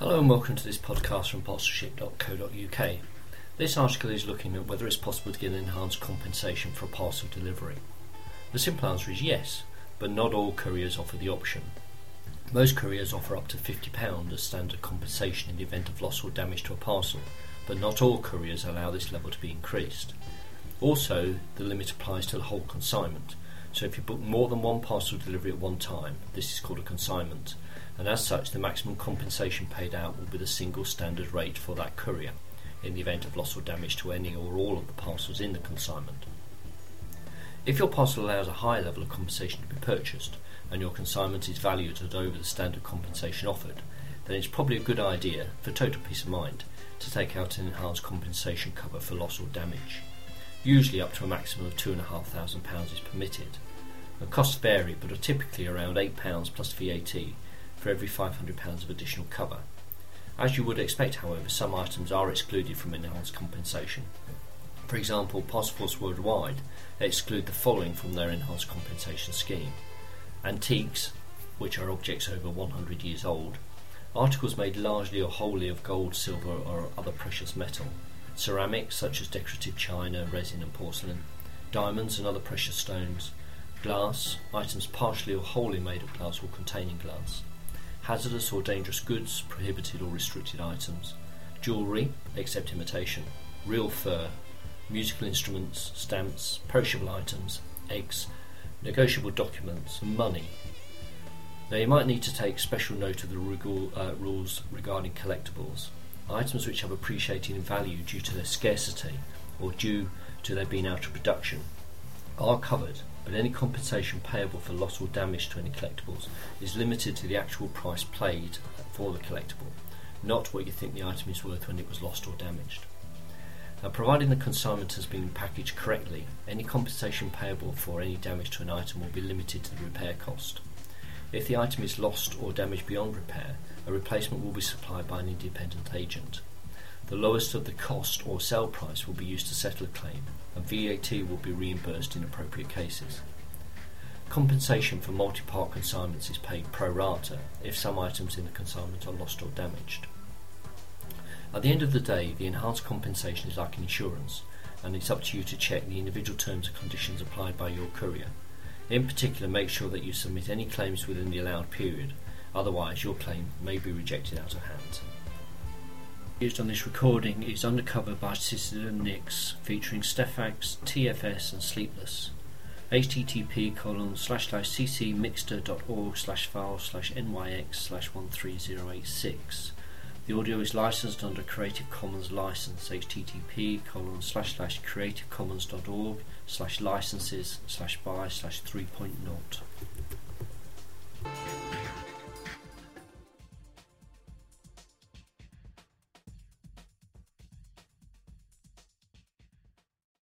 Hello and welcome to this podcast from parcelship.co.uk. This article is looking at whether it's possible to get enhanced compensation for a parcel delivery. The simple answer is yes, but not all couriers offer the option. Most couriers offer up to £50 as standard compensation in the event of loss or damage to a parcel, but not all couriers allow this level to be increased. Also, the limit applies to the whole consignment. So if you book more than one parcel delivery at one time, this is called a consignment, and as such, the maximum compensation paid out will be the single standard rate for that courier in the event of loss or damage to any or all of the parcels in the consignment. If your parcel allows a higher level of compensation to be purchased, and your consignment is valued at over the standard compensation offered, then it's probably a good idea, for total peace of mind, to take out an enhanced compensation cover for loss or damage. Usually up to a maximum of £2,500 is permitted. The costs vary but are typically around £8 plus VAT for every £500 of additional cover. As you would expect, however, some items are excluded from enhanced compensation. For example, Parcelforce Worldwide exclude the following from their enhanced compensation scheme. Antiques, which are objects over 100 years old, articles made largely or wholly of gold, silver, or other precious metal, ceramics such as decorative china, resin, and porcelain, diamonds and other precious stones, glass, items partially or wholly made of glass or containing glass, hazardous or dangerous goods, prohibited or restricted items, jewellery, except imitation, real fur, musical instruments, stamps, perishable items, eggs, negotiable documents, money. Now, you might need to take special note of the regu- uh, rules regarding collectibles. Items which have appreciated in value due to their scarcity or due to their being out of production are covered, but any compensation payable for loss or damage to any collectibles is limited to the actual price paid for the collectible, not what you think the item is worth when it was lost or damaged. Now, providing the consignment has been packaged correctly, any compensation payable for any damage to an item will be limited to the repair cost. If the item is lost or damaged beyond repair, a replacement will be supplied by an independent agent. The lowest of the cost or sell price will be used to settle a claim, and VAT will be reimbursed in appropriate cases. Compensation for multi part consignments is paid pro rata if some items in the consignment are lost or damaged. At the end of the day, the enhanced compensation is like insurance, and it's up to you to check the individual terms and conditions applied by your courier. In particular, make sure that you submit any claims within the allowed period Otherwise, your claim may be rejected out of hand. Used on this recording is Undercover by Citizen Nix, featuring Stefax, TFS, and Sleepless. http colon slash slash ccmixter.org slash file slash nyx slash 13086. The audio is licensed under Creative Commons license http colon slash slash creativecommons.org slash licenses slash by slash 3.0.